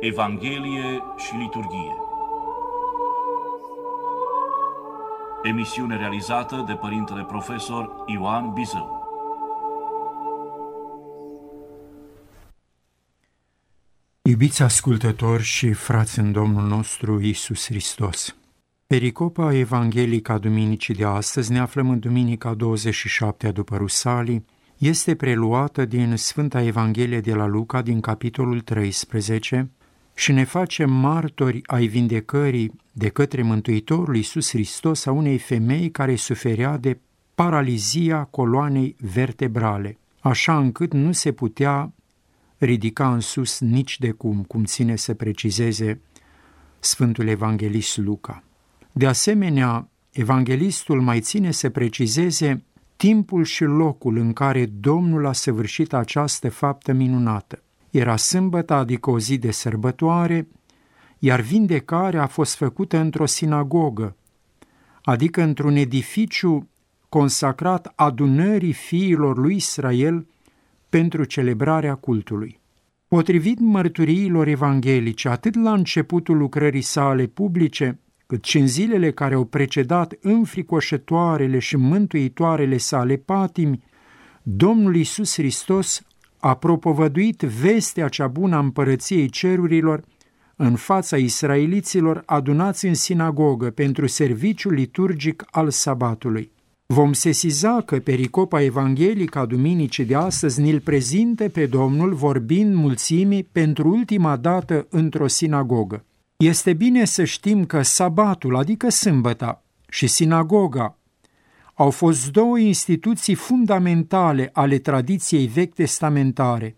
Evanghelie și liturghie. Emisiune realizată de părintele profesor Ioan Bizău. Iubiți ascultători și frați în Domnul nostru Isus Hristos. Pericopa evanghelică a duminicii de astăzi ne aflăm în duminica 27 după Rusalii, este preluată din Sfânta Evanghelie de la Luca din capitolul 13 și ne face martori ai vindecării de către Mântuitorul Iisus Hristos a unei femei care suferea de paralizia coloanei vertebrale, așa încât nu se putea ridica în sus nici de cum, cum ține să precizeze Sfântul Evanghelist Luca. De asemenea, evanghelistul mai ține să precizeze timpul și locul în care Domnul a săvârșit această faptă minunată. Era sâmbătă, adică o zi de sărbătoare, iar vindecarea a fost făcută într-o sinagogă, adică într-un edificiu consacrat adunării fiilor lui Israel pentru celebrarea cultului. Potrivit mărturiilor evanghelice, atât la începutul lucrării sale publice, cât și în zilele care au precedat înfricoșătoarele și mântuitoarele sale patimi, Domnul Iisus Hristos a propovăduit vestea cea bună a împărăției cerurilor în fața israeliților adunați în sinagogă pentru serviciul liturgic al sabatului. Vom sesiza că pericopa evanghelică a duminicii de astăzi ne-l prezinte pe Domnul vorbind mulțimii pentru ultima dată într-o sinagogă. Este bine să știm că sabatul, adică sâmbăta, și sinagoga au fost două instituții fundamentale ale tradiției vechi testamentare,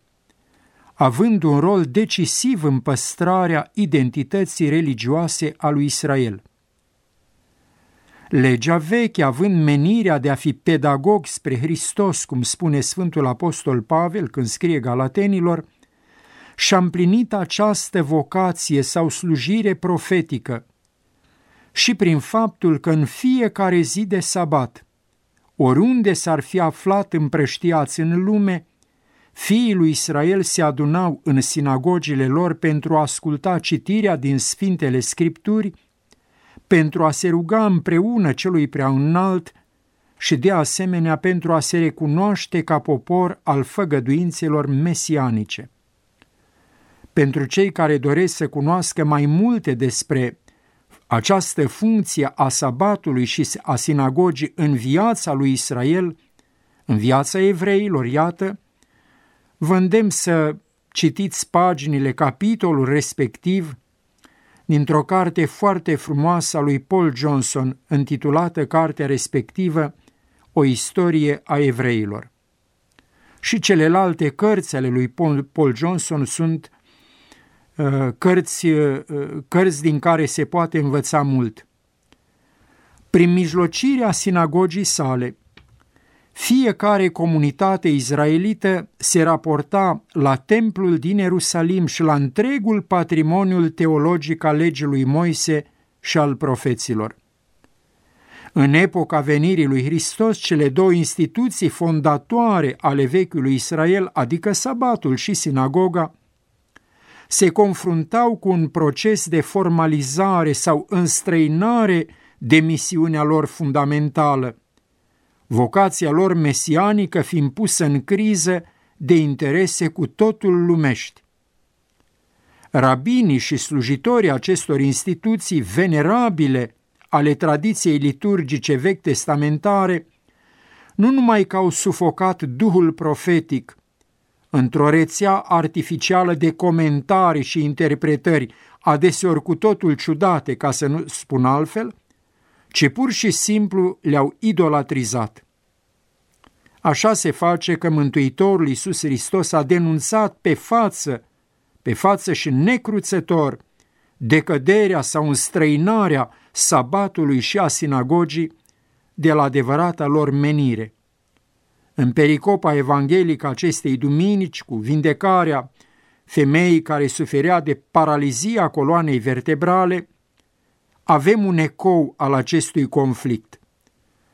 având un rol decisiv în păstrarea identității religioase a lui Israel. Legea veche, având menirea de a fi pedagog spre Hristos, cum spune Sfântul Apostol Pavel când scrie Galatenilor, și-a împlinit această vocație sau slujire profetică și prin faptul că în fiecare zi de sabat, oriunde s-ar fi aflat împrăștiați în lume, fiii lui Israel se adunau în sinagogile lor pentru a asculta citirea din Sfintele Scripturi, pentru a se ruga împreună celui prea înalt și de asemenea pentru a se recunoaște ca popor al făgăduințelor mesianice. Pentru cei care doresc să cunoască mai multe despre această funcție a sabatului și a sinagogii în viața lui Israel, în viața evreilor, iată, vă îndemn să citiți paginile, capitolul respectiv, dintr-o carte foarte frumoasă a lui Paul Johnson, intitulată cartea respectivă O istorie a evreilor. Și celelalte cărți ale lui Paul Johnson sunt Uh, cărți, uh, cărți din care se poate învăța mult. Prin mijlocirea sinagogii sale, fiecare comunitate izraelită se raporta la templul din Ierusalim și la întregul patrimoniul teologic al legii lui Moise și al profeților. În epoca venirii lui Hristos, cele două instituții fondatoare ale vechiului Israel, adică sabatul și sinagoga, se confruntau cu un proces de formalizare sau înstrăinare de misiunea lor fundamentală, vocația lor mesianică fiind pusă în criză de interese cu totul lumești. Rabinii și slujitorii acestor instituții venerabile ale tradiției liturgice vechi testamentare nu numai că au sufocat duhul profetic, într-o rețea artificială de comentarii și interpretări, adeseori cu totul ciudate, ca să nu spun altfel, ci pur și simplu le-au idolatrizat. Așa se face că Mântuitorul Iisus Hristos a denunțat pe față, pe față și necruțător, decăderea sau înstrăinarea sabatului și a sinagogii de la adevărata lor menire – în pericopa evanghelică acestei duminici, cu vindecarea femeii care suferea de paralizia coloanei vertebrale, avem un ecou al acestui conflict.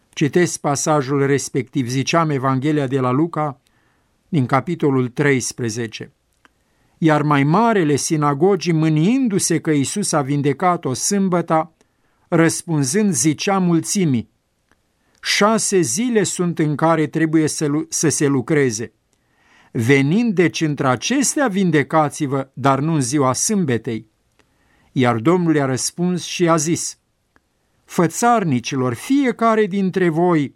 Citesc pasajul respectiv, ziceam Evanghelia de la Luca, din capitolul 13. iar mai marele sinagogii, mâniindu-se că Isus a vindecat-o sâmbăta, răspunzând zicea mulțimii, șase zile sunt în care trebuie să, să se lucreze. Venind deci într-acestea vindecați-vă, dar nu în ziua sâmbetei. Iar Domnul i-a răspuns și a zis, Fățarnicilor, fiecare dintre voi,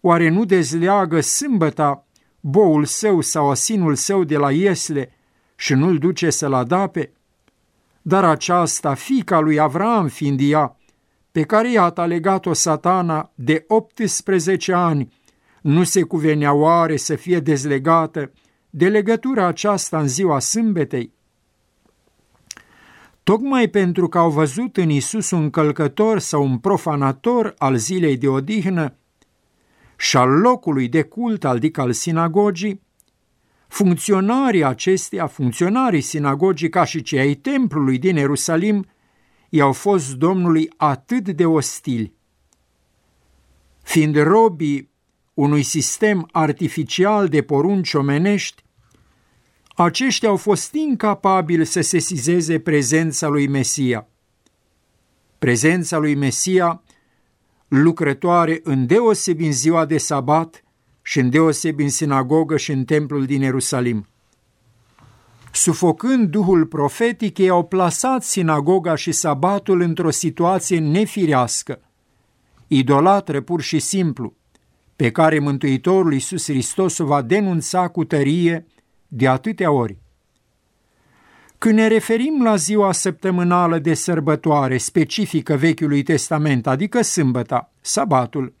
oare nu dezleagă sâmbăta boul său sau asinul său de la iesle și nu-l duce să-l adape? Dar aceasta, fica lui Avram fiind ea, pe care iată a legat-o satana de 18 ani, nu se cuvenea oare să fie dezlegată de legătura aceasta în ziua sâmbetei? Tocmai pentru că au văzut în Isus un călcător sau un profanator al zilei de odihnă și al locului de cult, adică al sinagogii, funcționarii acesteia, funcționarii sinagogii ca și cei ai templului din Ierusalim, i-au fost Domnului atât de ostili. Fiind robii unui sistem artificial de porunci omenești, aceștia au fost incapabili să sesizeze prezența lui Mesia. Prezența lui Mesia, lucrătoare îndeosebi în ziua de sabat și îndeosebi în sinagogă și în templul din Ierusalim. Sufocând duhul profetic, ei au plasat sinagoga și sabatul într-o situație nefirească, idolatră pur și simplu, pe care Mântuitorul Iisus Hristos o va denunța cu tărie de atâtea ori. Când ne referim la ziua săptămânală de sărbătoare specifică Vechiului Testament, adică sâmbăta, sabatul,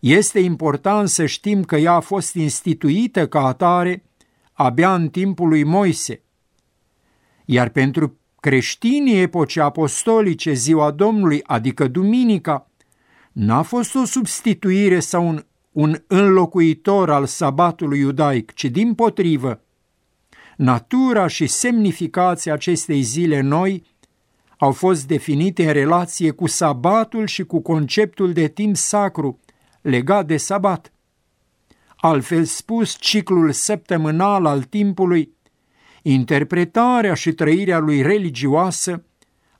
este important să știm că ea a fost instituită ca atare abia în timpul lui Moise. Iar pentru creștinii epocii apostolice, ziua Domnului, adică duminica, n-a fost o substituire sau un, un înlocuitor al sabatului iudaic, ci din potrivă, natura și semnificația acestei zile noi au fost definite în relație cu sabatul și cu conceptul de timp sacru legat de sabat. Altfel spus, ciclul săptămânal al timpului, interpretarea și trăirea lui religioasă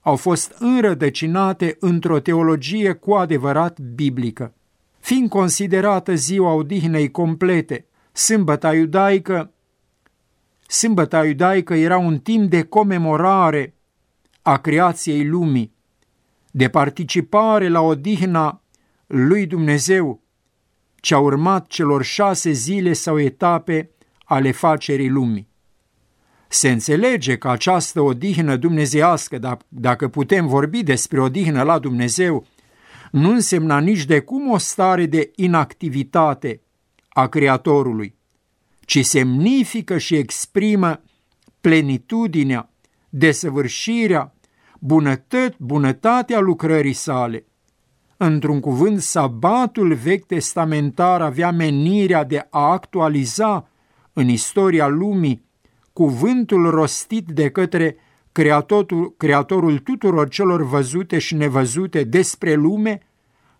au fost înrădăcinate într-o teologie cu adevărat biblică. Fiind considerată ziua odihnei complete, sâmbăta iudaică, sâmbăta iudaică era un timp de comemorare a creației lumii, de participare la odihna lui Dumnezeu, ce a urmat celor șase zile sau etape ale facerii lumii. Se înțelege că această odihnă dumnezeiască, dacă putem vorbi despre odihnă la Dumnezeu, nu însemna nici de cum o stare de inactivitate a Creatorului, ci semnifică și exprimă plenitudinea, desăvârșirea, bunătăt, bunătatea lucrării sale. Într-un cuvânt, sabatul vechi testamentar avea menirea de a actualiza în istoria lumii cuvântul rostit de către creatorul, creatorul tuturor celor văzute și nevăzute despre lume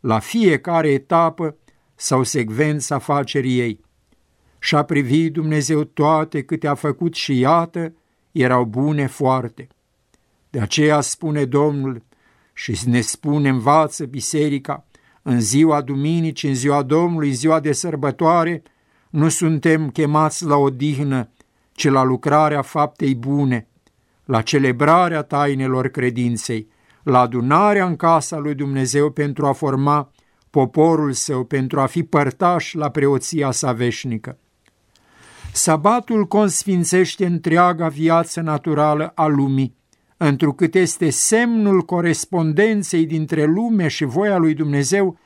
la fiecare etapă sau secvența facerii ei. Și-a privit Dumnezeu toate câte a făcut și iată, erau bune foarte. De aceea spune Domnul și ne spune, învață biserica, în ziua duminicii, în ziua Domnului, în ziua de sărbătoare, nu suntem chemați la odihnă, ci la lucrarea faptei bune, la celebrarea tainelor credinței, la adunarea în casa lui Dumnezeu pentru a forma poporul său, pentru a fi părtaș la preoția sa veșnică. Sabatul consfințește întreaga viață naturală a lumii, întrucât este semnul corespondenței dintre lume și voia lui Dumnezeu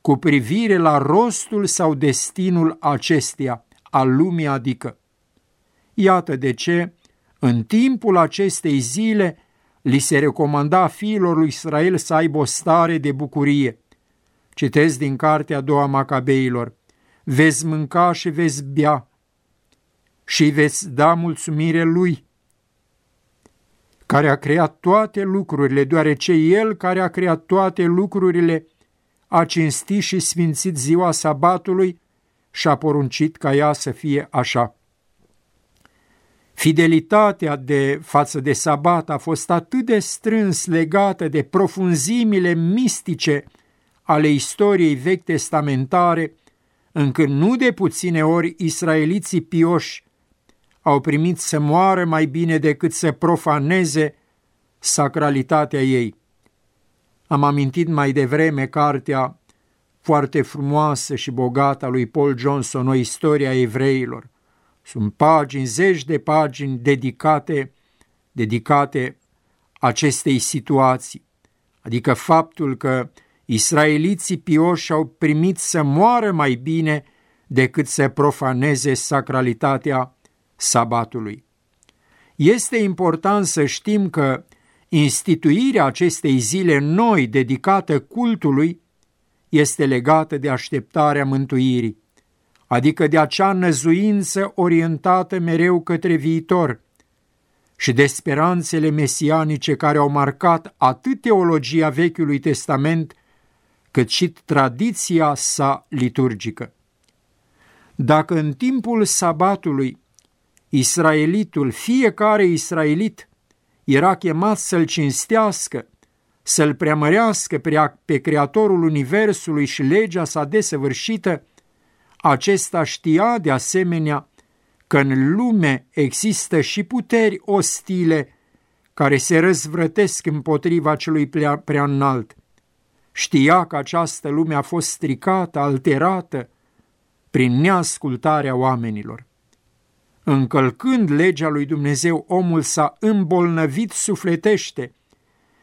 cu privire la rostul sau destinul acesteia, al lumii adică. Iată de ce, în timpul acestei zile, li se recomanda fiilor lui Israel să aibă o stare de bucurie. Citez din cartea a doua Macabeilor. Veți mânca și veți bea și veți da mulțumire lui, care a creat toate lucrurile, deoarece El care a creat toate lucrurile a cinstit și sfințit ziua sabatului și a poruncit ca ea să fie așa. Fidelitatea de față de sabat a fost atât de strâns legată de profunzimile mistice ale istoriei vechi testamentare, încât nu de puține ori israeliții pioși au primit să moară mai bine decât să profaneze sacralitatea ei. Am amintit mai devreme cartea foarte frumoasă și bogată a lui Paul Johnson, o istoria evreilor. Sunt pagini, zeci de pagini dedicate, dedicate acestei situații, adică faptul că israeliții pioși au primit să moară mai bine decât să profaneze sacralitatea sabatului. Este important să știm că instituirea acestei zile noi dedicată cultului este legată de așteptarea mântuirii, adică de acea năzuință orientată mereu către viitor și de speranțele mesianice care au marcat atât teologia Vechiului Testament cât și tradiția sa liturgică. Dacă în timpul sabatului israelitul, fiecare israelit, era chemat să-l cinstească, să-l preamărească pe Creatorul Universului și legea sa desăvârșită, acesta știa de asemenea că în lume există și puteri ostile care se răzvrătesc împotriva celui prea, prea înalt. Știa că această lume a fost stricată, alterată prin neascultarea oamenilor. Încălcând legea lui Dumnezeu, omul s-a îmbolnăvit sufletește.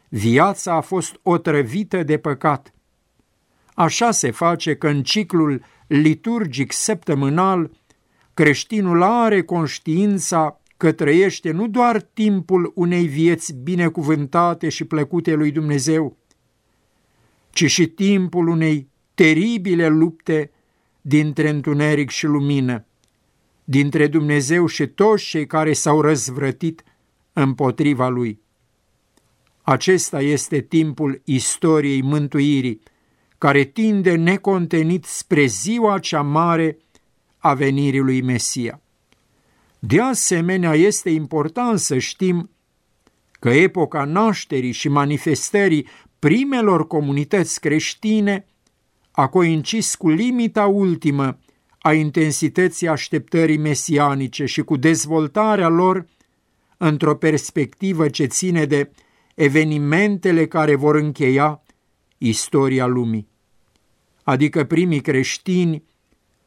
Viața a fost otrăvită de păcat. Așa se face că în ciclul liturgic săptămânal, creștinul are conștiința că trăiește nu doar timpul unei vieți binecuvântate și plăcute lui Dumnezeu, ci și timpul unei teribile lupte dintre întuneric și lumină, dintre Dumnezeu și toți cei care s-au răzvrătit împotriva Lui. Acesta este timpul istoriei mântuirii, care tinde necontenit spre ziua cea mare a venirii lui Mesia. De asemenea, este important să știm că epoca nașterii și manifestării primelor comunități creștine a coincis cu limita ultimă a intensității așteptării mesianice și cu dezvoltarea lor într-o perspectivă ce ține de evenimentele care vor încheia istoria lumii. Adică primii creștini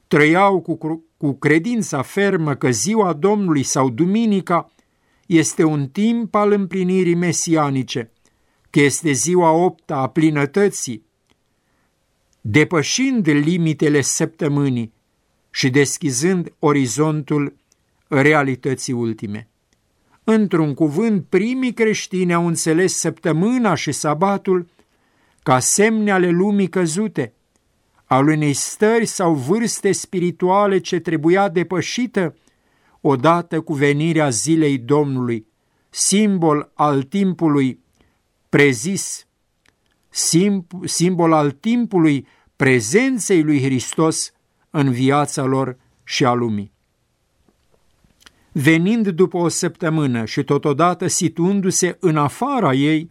trăiau cu, cu credința fermă că ziua Domnului sau duminica este un timp al împlinirii mesianice, că este ziua opta a plinătății, depășind limitele săptămânii și deschizând orizontul realității ultime. Într-un cuvânt, primii creștini au înțeles săptămâna și sabatul ca semne ale lumii căzute, al unei stări sau vârste spirituale ce trebuia depășită odată cu venirea zilei Domnului, simbol al timpului prezis, simbol al timpului prezenței lui Hristos în viața lor și a lumii. Venind după o săptămână și totodată situându-se în afara ei,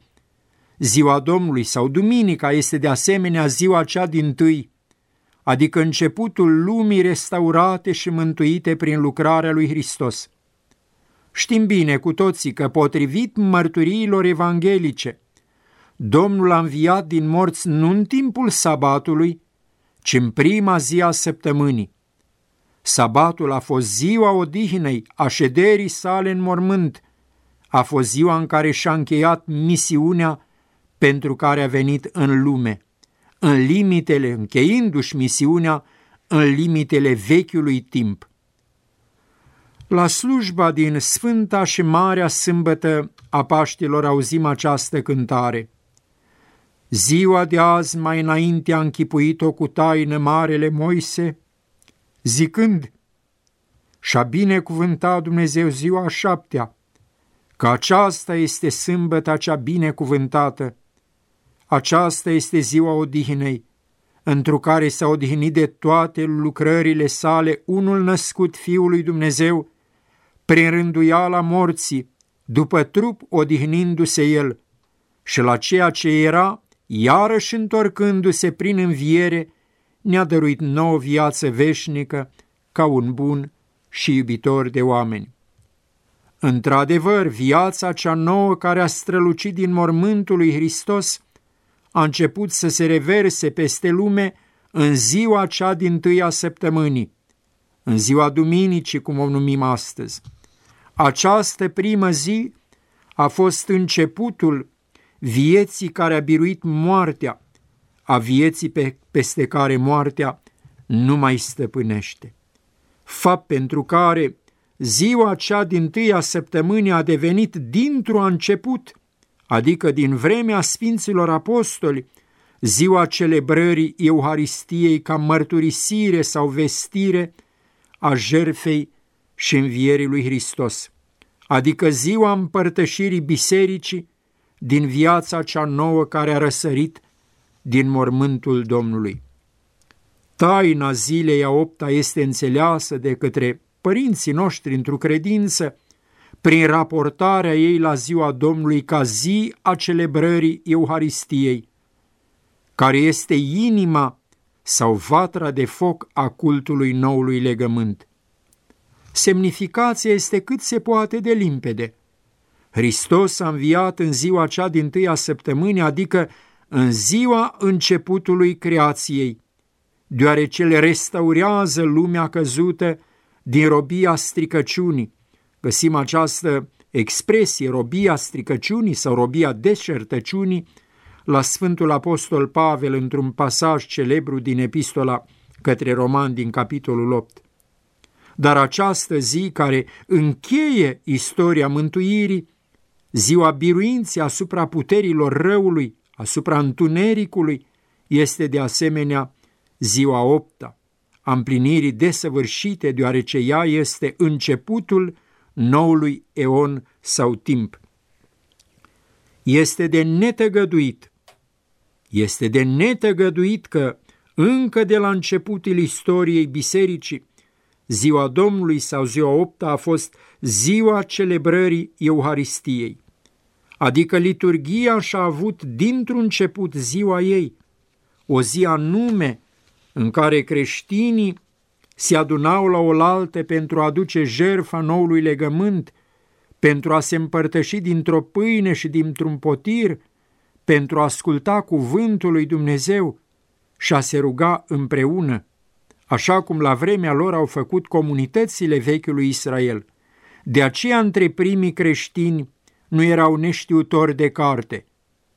ziua Domnului sau duminica este de asemenea ziua cea din tâi, adică începutul lumii restaurate și mântuite prin lucrarea lui Hristos. Știm bine cu toții că, potrivit mărturiilor evanghelice, Domnul a înviat din morți nu în timpul sabatului, ci în prima zi a săptămânii. Sabatul a fost ziua odihnei, a șederii sale în mormânt, a fost ziua în care și-a încheiat misiunea pentru care a venit în lume, în limitele, încheindu-și misiunea, în limitele vechiului timp. La slujba din Sfânta și Marea Sâmbătă a Paștilor auzim această cântare – Ziua de azi mai înainte a închipuit-o cu taină marele Moise, zicând, și-a binecuvântat Dumnezeu ziua a șaptea, că aceasta este sâmbăta cea binecuvântată, aceasta este ziua odihnei, întru care s-a odihnit de toate lucrările sale unul născut Fiul lui Dumnezeu, prin rânduiala morții, după trup odihnindu-se el, și la ceea ce era, iarăși întorcându-se prin înviere, ne-a dăruit nouă viață veșnică ca un bun și iubitor de oameni. Într-adevăr, viața cea nouă care a strălucit din mormântul lui Hristos a început să se reverse peste lume în ziua cea din tâia săptămânii, în ziua duminicii, cum o numim astăzi. Această primă zi a fost începutul vieții care a biruit moartea, a vieții pe, peste care moartea nu mai stăpânește. Fapt pentru care ziua cea din tâia săptămânii a devenit dintr-o început, adică din vremea Sfinților Apostoli, ziua celebrării Euharistiei ca mărturisire sau vestire a jerfei și învierii lui Hristos, adică ziua împărtășirii bisericii din viața cea nouă care a răsărit din mormântul Domnului. Taina zilei a opta este înțeleasă de către părinții noștri într-o credință, prin raportarea ei la ziua Domnului ca zi a celebrării Euharistiei, care este inima sau vatra de foc a cultului noului legământ. Semnificația este cât se poate de limpede. Hristos a înviat în ziua cea din tâia săptămâni, adică în ziua începutului creației, deoarece le restaurează lumea căzută din robia stricăciunii. Găsim această expresie, robia stricăciunii sau robia deșertăciunii, la Sfântul Apostol Pavel într-un pasaj celebru din epistola către roman din capitolul 8. Dar această zi care încheie istoria mântuirii, ziua biruinței asupra puterilor răului, asupra întunericului, este de asemenea ziua opta, a împlinirii desăvârșite, deoarece ea este începutul noului eon sau timp. Este de netăgăduit, este de netăgăduit că încă de la începutul istoriei bisericii, ziua Domnului sau ziua opta a fost ziua celebrării Euharistiei, adică liturgia și-a avut dintr-un început ziua ei, o zi anume în care creștinii se adunau la oaltă pentru a aduce jerfa noului legământ, pentru a se împărtăși dintr-o pâine și dintr-un potir, pentru a asculta cuvântul lui Dumnezeu și a se ruga împreună, așa cum la vremea lor au făcut comunitățile vechiului Israel. De aceea între primii creștini nu erau neștiutori de carte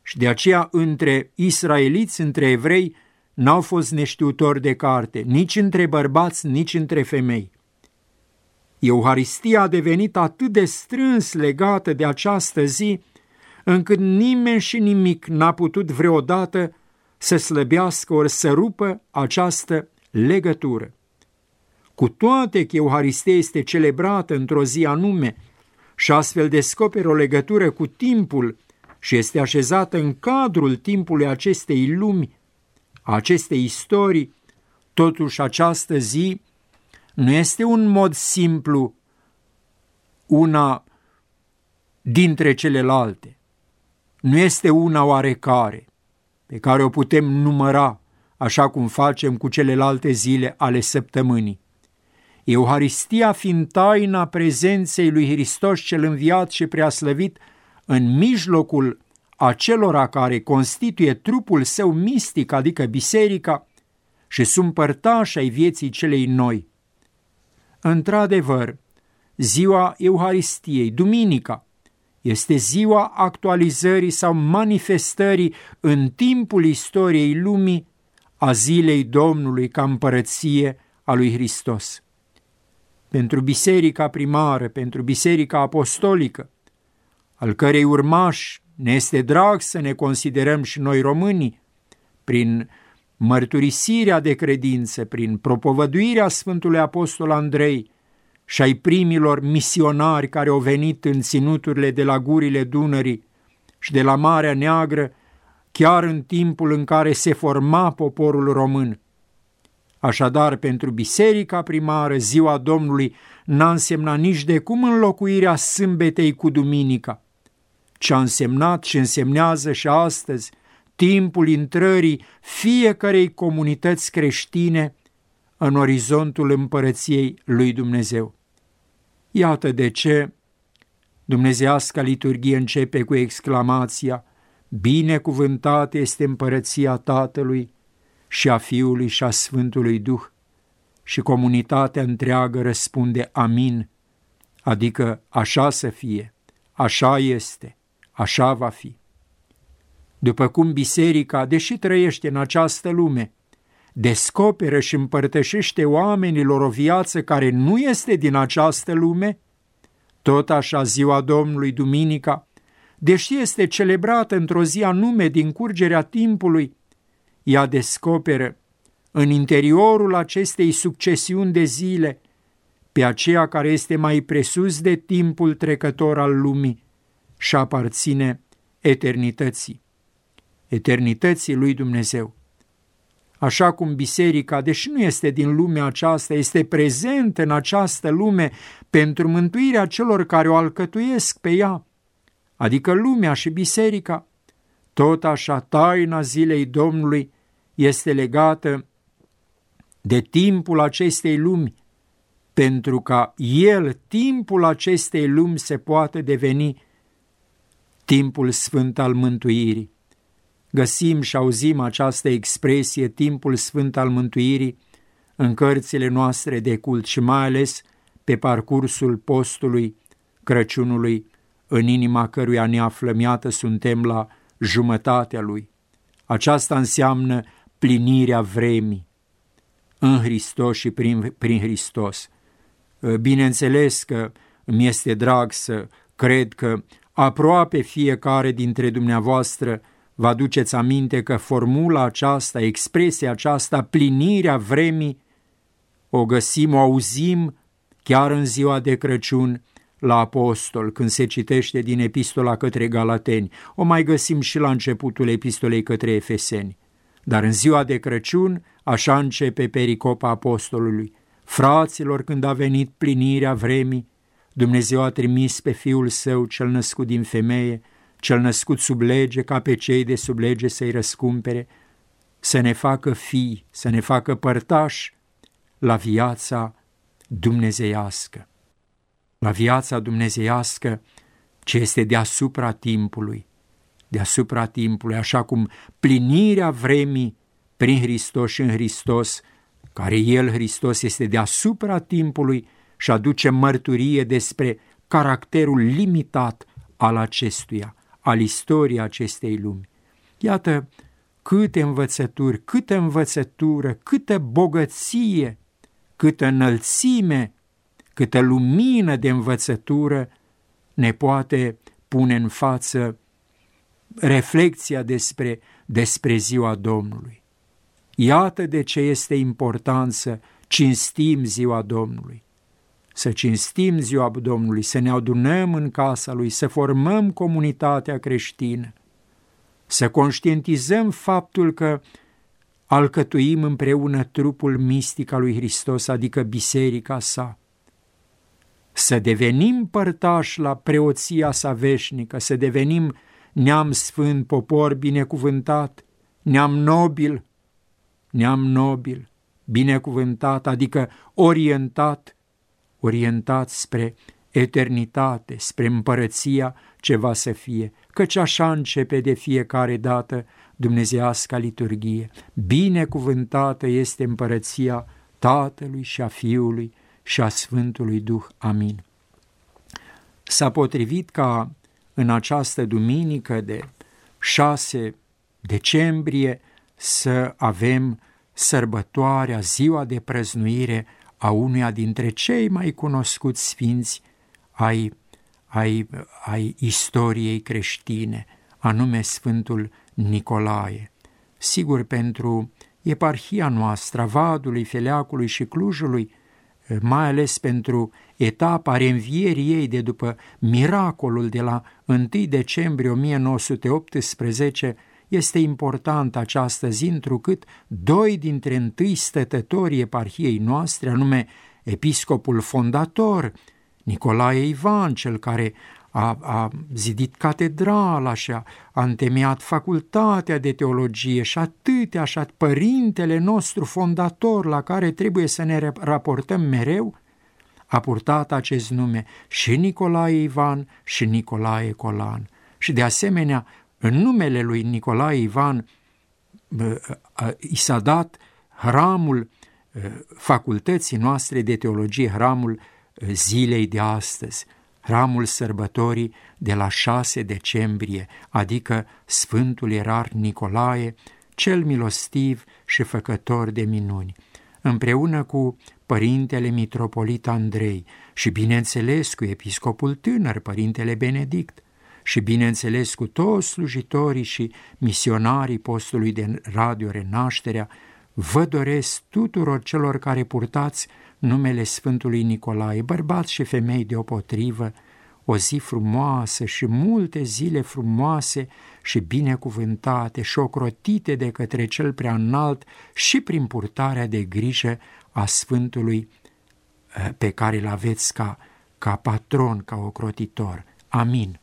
și de aceea între israeliți, între evrei, n-au fost neștiutori de carte, nici între bărbați, nici între femei. Euharistia a devenit atât de strâns legată de această zi, încât nimeni și nimic n-a putut vreodată să slăbească ori să rupă această legătură. Cu toate că Euharistia este celebrată într-o zi anume și astfel descoperă o legătură cu timpul și este așezată în cadrul timpului acestei lumi, acestei istorii, totuși această zi nu este un mod simplu una dintre celelalte. Nu este una oarecare pe care o putem număra așa cum facem cu celelalte zile ale săptămânii. Euharistia fiind taina prezenței lui Hristos cel înviat și preaslăvit în mijlocul acelora care constituie trupul său mistic, adică biserica, și sunt părtași ai vieții celei noi. Într-adevăr, ziua Euharistiei, duminica, este ziua actualizării sau manifestării în timpul istoriei lumii a zilei Domnului ca împărăție a lui Hristos. Pentru biserica primară, pentru biserica apostolică, al cărei urmași ne este drag să ne considerăm și noi românii, prin mărturisirea de credință, prin propovăduirea Sfântului Apostol Andrei și ai primilor misionari care au venit în ținuturile de la gurile Dunării și de la Marea Neagră, chiar în timpul în care se forma poporul român. Așadar, pentru biserica primară, ziua Domnului n-a însemnat nici de cum înlocuirea sâmbetei cu duminica, ce a însemnat și însemnează și astăzi timpul intrării fiecarei comunități creștine în orizontul împărăției lui Dumnezeu. Iată de ce Dumnezeasca liturghie începe cu exclamația Binecuvântat este împărăția Tatălui și a Fiului și a Sfântului Duh și comunitatea întreagă răspunde Amin, adică așa să fie, așa este, așa va fi. După cum biserica, deși trăiește în această lume, descoperă și împărtășește oamenilor o viață care nu este din această lume, tot așa ziua Domnului, Duminica, deși este celebrată într-o zi anume din curgerea timpului, ea descoperă în interiorul acestei succesiuni de zile pe aceea care este mai presus de timpul trecător al lumii și aparține eternității, eternității lui Dumnezeu. Așa cum biserica, deși nu este din lumea aceasta, este prezentă în această lume pentru mântuirea celor care o alcătuiesc pe ea, adică lumea și biserica, tot așa taina zilei Domnului este legată de timpul acestei lumi, pentru ca el, timpul acestei lumi, se poate deveni timpul sfânt al mântuirii. Găsim și auzim această expresie, timpul sfânt al mântuirii, în cărțile noastre de cult și mai ales pe parcursul postului Crăciunului, în inima căruia ne aflăm, iată, suntem la jumătatea lui. Aceasta înseamnă plinirea vremii în Hristos și prin, prin Hristos. Bineînțeles că mi este drag să cred că aproape fiecare dintre dumneavoastră vă aduceți aminte că formula aceasta, expresia aceasta, plinirea vremii, o găsim, o auzim chiar în ziua de Crăciun la apostol, când se citește din epistola către Galateni. O mai găsim și la începutul epistolei către Efeseni. Dar în ziua de Crăciun, așa începe pericopa apostolului. Fraților, când a venit plinirea vremii, Dumnezeu a trimis pe Fiul Său, cel născut din femeie, cel născut sub lege, ca pe cei de sub lege să-i răscumpere, să ne facă fii, să ne facă părtași la viața dumnezeiască. La viața dumnezeiască ce este deasupra timpului, deasupra timpului, așa cum plinirea vremii prin Hristos și în Hristos, care El, Hristos, este deasupra timpului și aduce mărturie despre caracterul limitat al acestuia, al istoriei acestei lumi. Iată câte învățături, câtă învățătură, câtă bogăție, câtă înălțime, câtă lumină de învățătură ne poate pune în față reflexia despre, despre ziua Domnului. Iată de ce este important să cinstim ziua Domnului. Să cinstim ziua Domnului, să ne adunăm în casa Lui, să formăm comunitatea creștină, să conștientizăm faptul că alcătuim împreună trupul mistic al lui Hristos, adică biserica sa, să devenim părtași la preoția sa veșnică, să devenim neam sfânt, popor binecuvântat, neam nobil, neam nobil, binecuvântat, adică orientat, orientat spre eternitate, spre împărăția ce va să fie, căci așa începe de fiecare dată dumnezeasca liturghie. Binecuvântată este împărăția Tatălui și a Fiului și a Sfântului Duh. Amin. S-a potrivit ca în această duminică de 6 decembrie să avem sărbătoarea, ziua de prăznuire a unuia dintre cei mai cunoscuți sfinți ai, ai, ai istoriei creștine, anume Sfântul Nicolae. Sigur, pentru eparhia noastră, Vadului, Feleacului și Clujului, mai ales pentru etapa reînvierii ei de după miracolul de la 1 decembrie 1918, este importantă această zi, întrucât doi dintre întâi stătătorii eparhiei noastre, anume episcopul fondator, Nicolae Ivan, cel care a, a zidit catedrala și a, a întemeiat facultatea de teologie și atâtea și părintele nostru fondator la care trebuie să ne raportăm mereu, a purtat acest nume și Nicolae Ivan și Nicolae Colan. Și de asemenea, în numele lui Nicolae Ivan i s-a dat hramul facultății noastre de teologie, hramul zilei de astăzi, hramul sărbătorii de la 6 decembrie, adică Sfântul Erar Nicolae, cel milostiv și făcător de minuni, împreună cu părintele mitropolit Andrei și, bineînțeles, cu episcopul tânăr, părintele Benedict, și, bineînțeles, cu toți slujitorii și misionarii postului de Radio Renașterea, vă doresc tuturor celor care purtați numele Sfântului Nicolae, bărbați și femei deopotrivă, o zi frumoasă și multe zile frumoase și binecuvântate și ocrotite de către cel prea înalt și prin purtarea de grijă a Sfântului eh, pe care îl aveți ca, ca patron, ca ocrotitor. Amin.